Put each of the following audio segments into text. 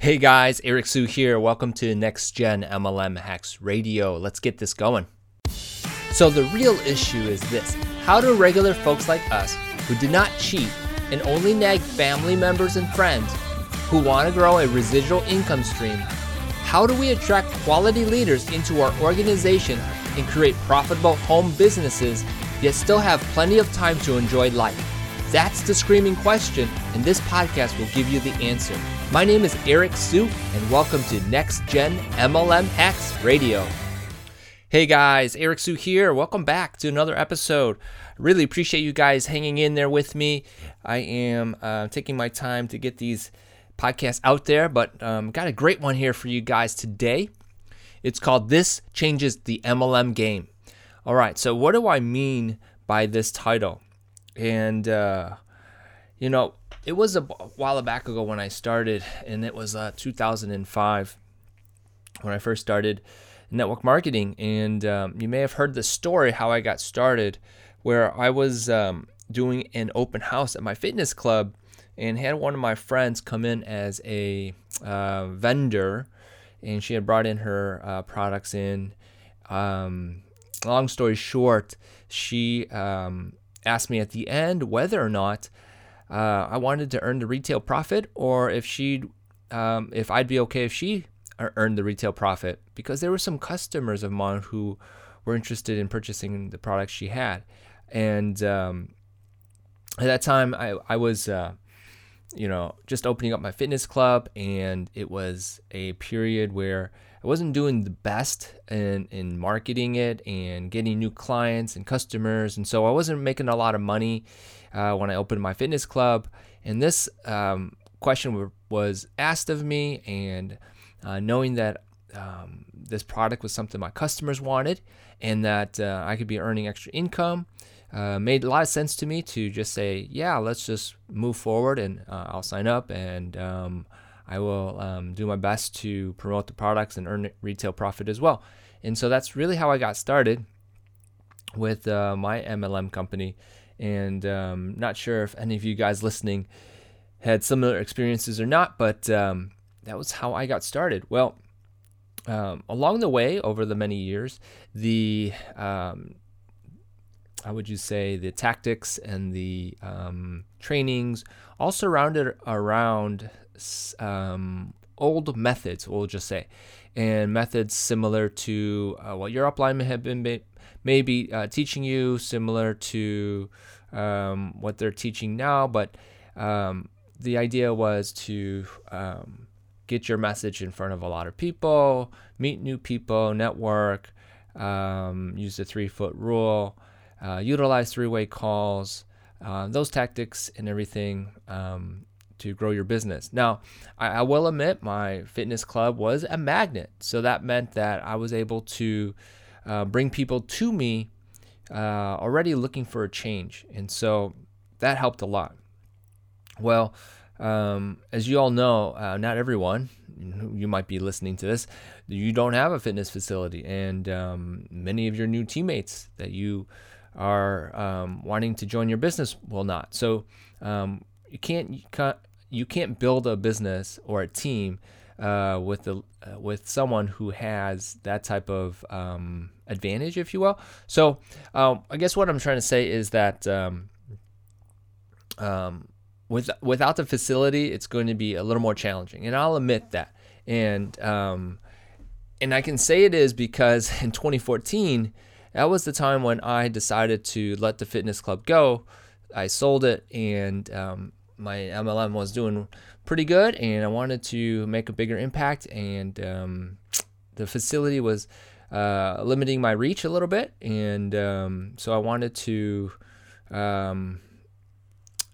Hey guys, Eric Sue here. Welcome to Next Gen MLM Hacks Radio. Let's get this going. So, the real issue is this How do regular folks like us, who do not cheat and only nag family members and friends who want to grow a residual income stream, how do we attract quality leaders into our organization and create profitable home businesses, yet still have plenty of time to enjoy life? That's the screaming question, and this podcast will give you the answer. My name is Eric Sue, and welcome to Next Gen MLM Hacks Radio. Hey guys, Eric Sue here. Welcome back to another episode. Really appreciate you guys hanging in there with me. I am uh, taking my time to get these podcasts out there, but um, got a great one here for you guys today. It's called This Changes the MLM Game. All right, so what do I mean by this title? And uh, you know it was a while back ago when I started, and it was uh, 2005 when I first started network marketing. And um, you may have heard the story how I got started, where I was um, doing an open house at my fitness club and had one of my friends come in as a uh, vendor, and she had brought in her uh, products in. Um, long story short, she um, asked me at the end whether or not uh, I wanted to earn the retail profit or if she um, if I'd be okay if she earned the retail profit because there were some customers of mine who were interested in purchasing the products she had. And um, at that time I, I was uh, you know just opening up my fitness club and it was a period where I wasn't doing the best in, in marketing it and getting new clients and customers. And so I wasn't making a lot of money uh, when I opened my fitness club. And this um, question was asked of me, and uh, knowing that um, this product was something my customers wanted and that uh, I could be earning extra income. Uh, made a lot of sense to me to just say, yeah, let's just move forward and uh, I'll sign up and um, I will um, do my best to promote the products and earn retail profit as well. And so that's really how I got started with uh, my MLM company. And um, not sure if any of you guys listening had similar experiences or not, but um, that was how I got started. Well, um, along the way, over the many years, the um, how would you say the tactics and the um, trainings all surrounded around um, old methods, we'll just say, and methods similar to uh, what your upline have been maybe uh, teaching you, similar to um, what they're teaching now. But um, the idea was to um, get your message in front of a lot of people, meet new people, network, um, use the three foot rule, uh, utilize three way calls. Uh, those tactics and everything um, to grow your business. Now, I, I, will admit my fitness club was a magnet. So that meant that I was able to uh, bring people to me uh, already looking for a change. And so that helped a lot. Well, um, as you all know, uh, not everyone, you might be listening to this, you don't have a fitness facility. And um, many of your new teammates that you are um, wanting to join your business will not. So um, you can't you can't build a business or a team uh, with the uh, with someone who has that type of um, advantage, if you will. So um, I guess what I'm trying to say is that um, um, with without the facility, it's going to be a little more challenging, and I'll admit that. And um, and I can say it is because in 2014, that was the time when I decided to let the fitness club go. I sold it, and um, my MLM was doing pretty good, and I wanted to make a bigger impact. And um, the facility was uh, limiting my reach a little bit, and um, so I wanted to um,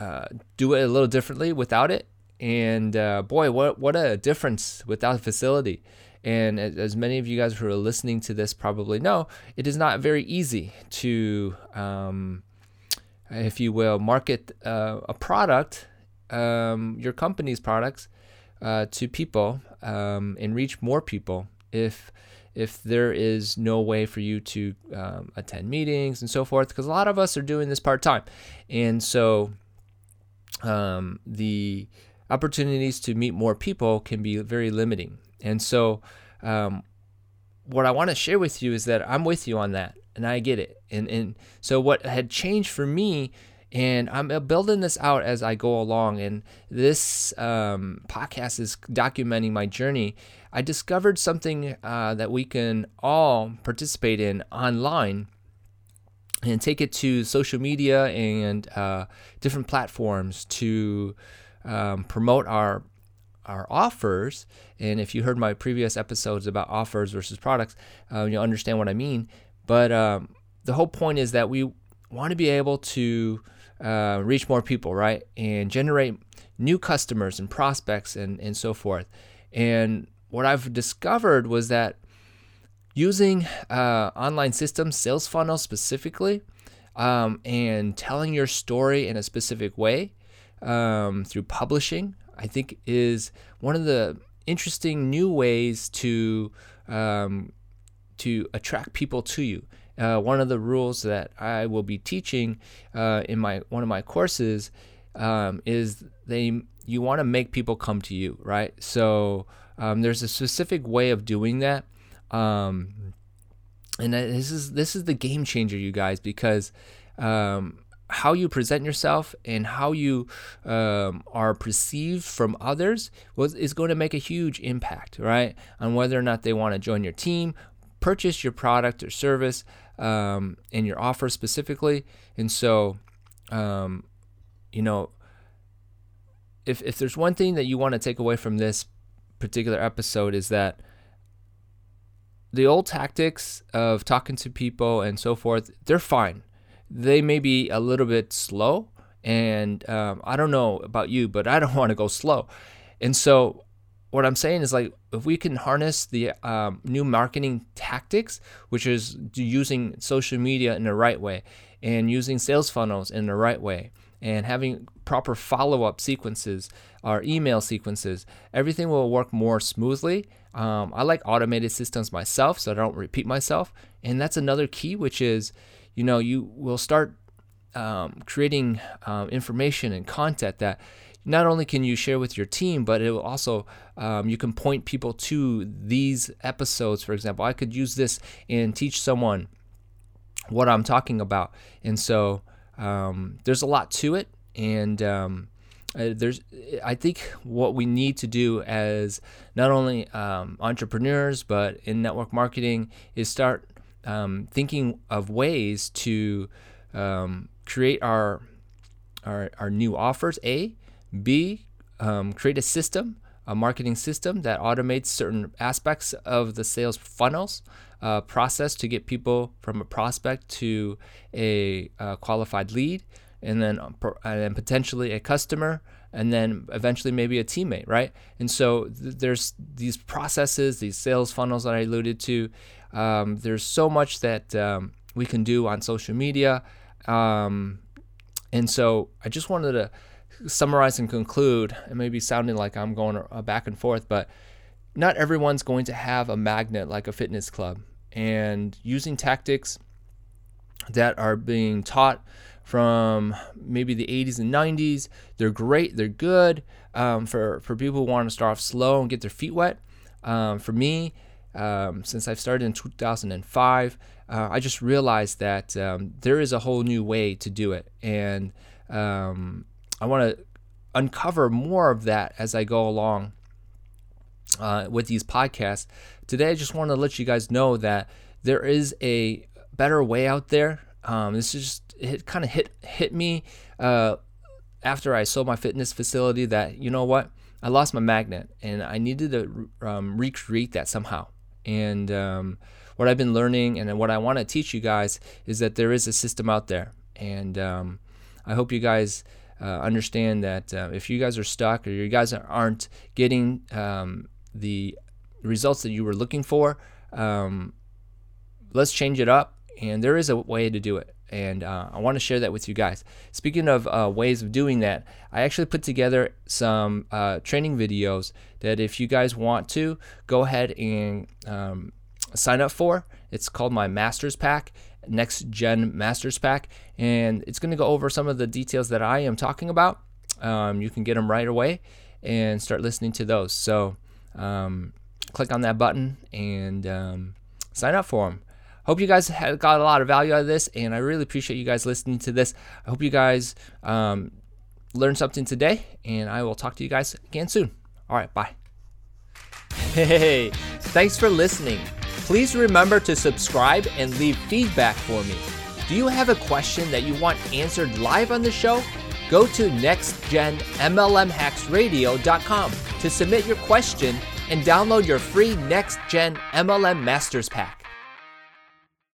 uh, do it a little differently without it. And uh, boy, what what a difference without a facility! And as many of you guys who are listening to this probably know, it is not very easy to um, if you will, market uh, a product, um, your company's products, uh, to people um, and reach more people if if there is no way for you to um, attend meetings and so forth because a lot of us are doing this part time and so um, the opportunities to meet more people can be very limiting. And so, um, what I want to share with you is that I'm with you on that, and I get it. And and so what had changed for me, and I'm building this out as I go along. And this um, podcast is documenting my journey. I discovered something uh, that we can all participate in online and take it to social media and uh, different platforms to um, promote our our offers. And if you heard my previous episodes about offers versus products, uh, you'll understand what I mean. But um, the whole point is that we want to be able to uh, reach more people, right? And generate new customers and prospects and, and so forth. And what I've discovered was that using uh, online systems, sales funnels specifically, um, and telling your story in a specific way um, through publishing, I think is one of the interesting new ways to um, to attract people to you. Uh, one of the rules that I will be teaching uh, in my one of my courses um, is they you want to make people come to you, right? So um, there's a specific way of doing that. Um, and this is this is the game changer, you guys, because um, how you present yourself and how you um, are perceived from others was is going to make a huge impact, right, on whether or not they want to join your team, purchase your product or service, um, and your offer specifically. And so, um, you know, if if there's one thing that you want to take away from this particular episode is that the old tactics of talking to people and so forth, they're fine. They may be a little bit slow, and um, I don't know about you, but I don't want to go slow. And so, what I'm saying is like if we can harness the um, new marketing tactics, which is using social media in the right way and using sales funnels in the right way and having proper follow-up sequences or email sequences, everything will work more smoothly um, I like automated systems myself so I don't repeat myself. And that's another key, which is, you know, you will start um, creating um, information and content that not only can you share with your team, but it will also um, you can point people to these episodes. For example, I could use this and teach someone what I'm talking about, and so um, there's a lot to it, and um, uh, there's, I think what we need to do as not only um, entrepreneurs but in network marketing is start um, thinking of ways to um, create our, our our new offers. A, B, um, create a system, a marketing system that automates certain aspects of the sales funnels. Uh, process to get people from a prospect to a uh, qualified lead and then uh, and then potentially a customer and then eventually maybe a teammate right and so th- there's these processes these sales funnels that i alluded to um, there's so much that um, we can do on social media um, and so i just wanted to summarize and conclude it may be sounding like i'm going uh, back and forth but not everyone's going to have a magnet like a fitness club and using tactics that are being taught from maybe the 80s and 90s. They're great, they're good um, for, for people who want to start off slow and get their feet wet. Um, for me, um, since I've started in 2005, uh, I just realized that um, there is a whole new way to do it. And um, I want to uncover more of that as I go along uh, with these podcasts. Today, I just want to let you guys know that there is a better way out there. Um, this is just it kind of hit hit me uh, after I sold my fitness facility that you know what I lost my magnet and I needed to um, recreate that somehow. And um, what I've been learning and what I want to teach you guys is that there is a system out there, and um, I hope you guys. Uh, understand that uh, if you guys are stuck or you guys aren't getting um, the results that you were looking for, um, let's change it up. And there is a way to do it and uh, I want to share that with you guys. Speaking of uh, ways of doing that, I actually put together some uh, training videos that if you guys want to, go ahead and um, sign up for. It's called my Masters Pack, Next Gen Masters Pack, and it's going to go over some of the details that I am talking about. Um, you can get them right away. and start listening to those. So um, click on that button and um, sign up for them. Hope you guys got a lot of value out of this, and I really appreciate you guys listening to this. I hope you guys um, learned something today, and I will talk to you guys again soon. All right, bye. Hey, thanks for listening. Please remember to subscribe and leave feedback for me. Do you have a question that you want answered live on the show? Go to nextgenmlmhacksradio.com to submit your question and download your free Next Gen MLM Masters Pack.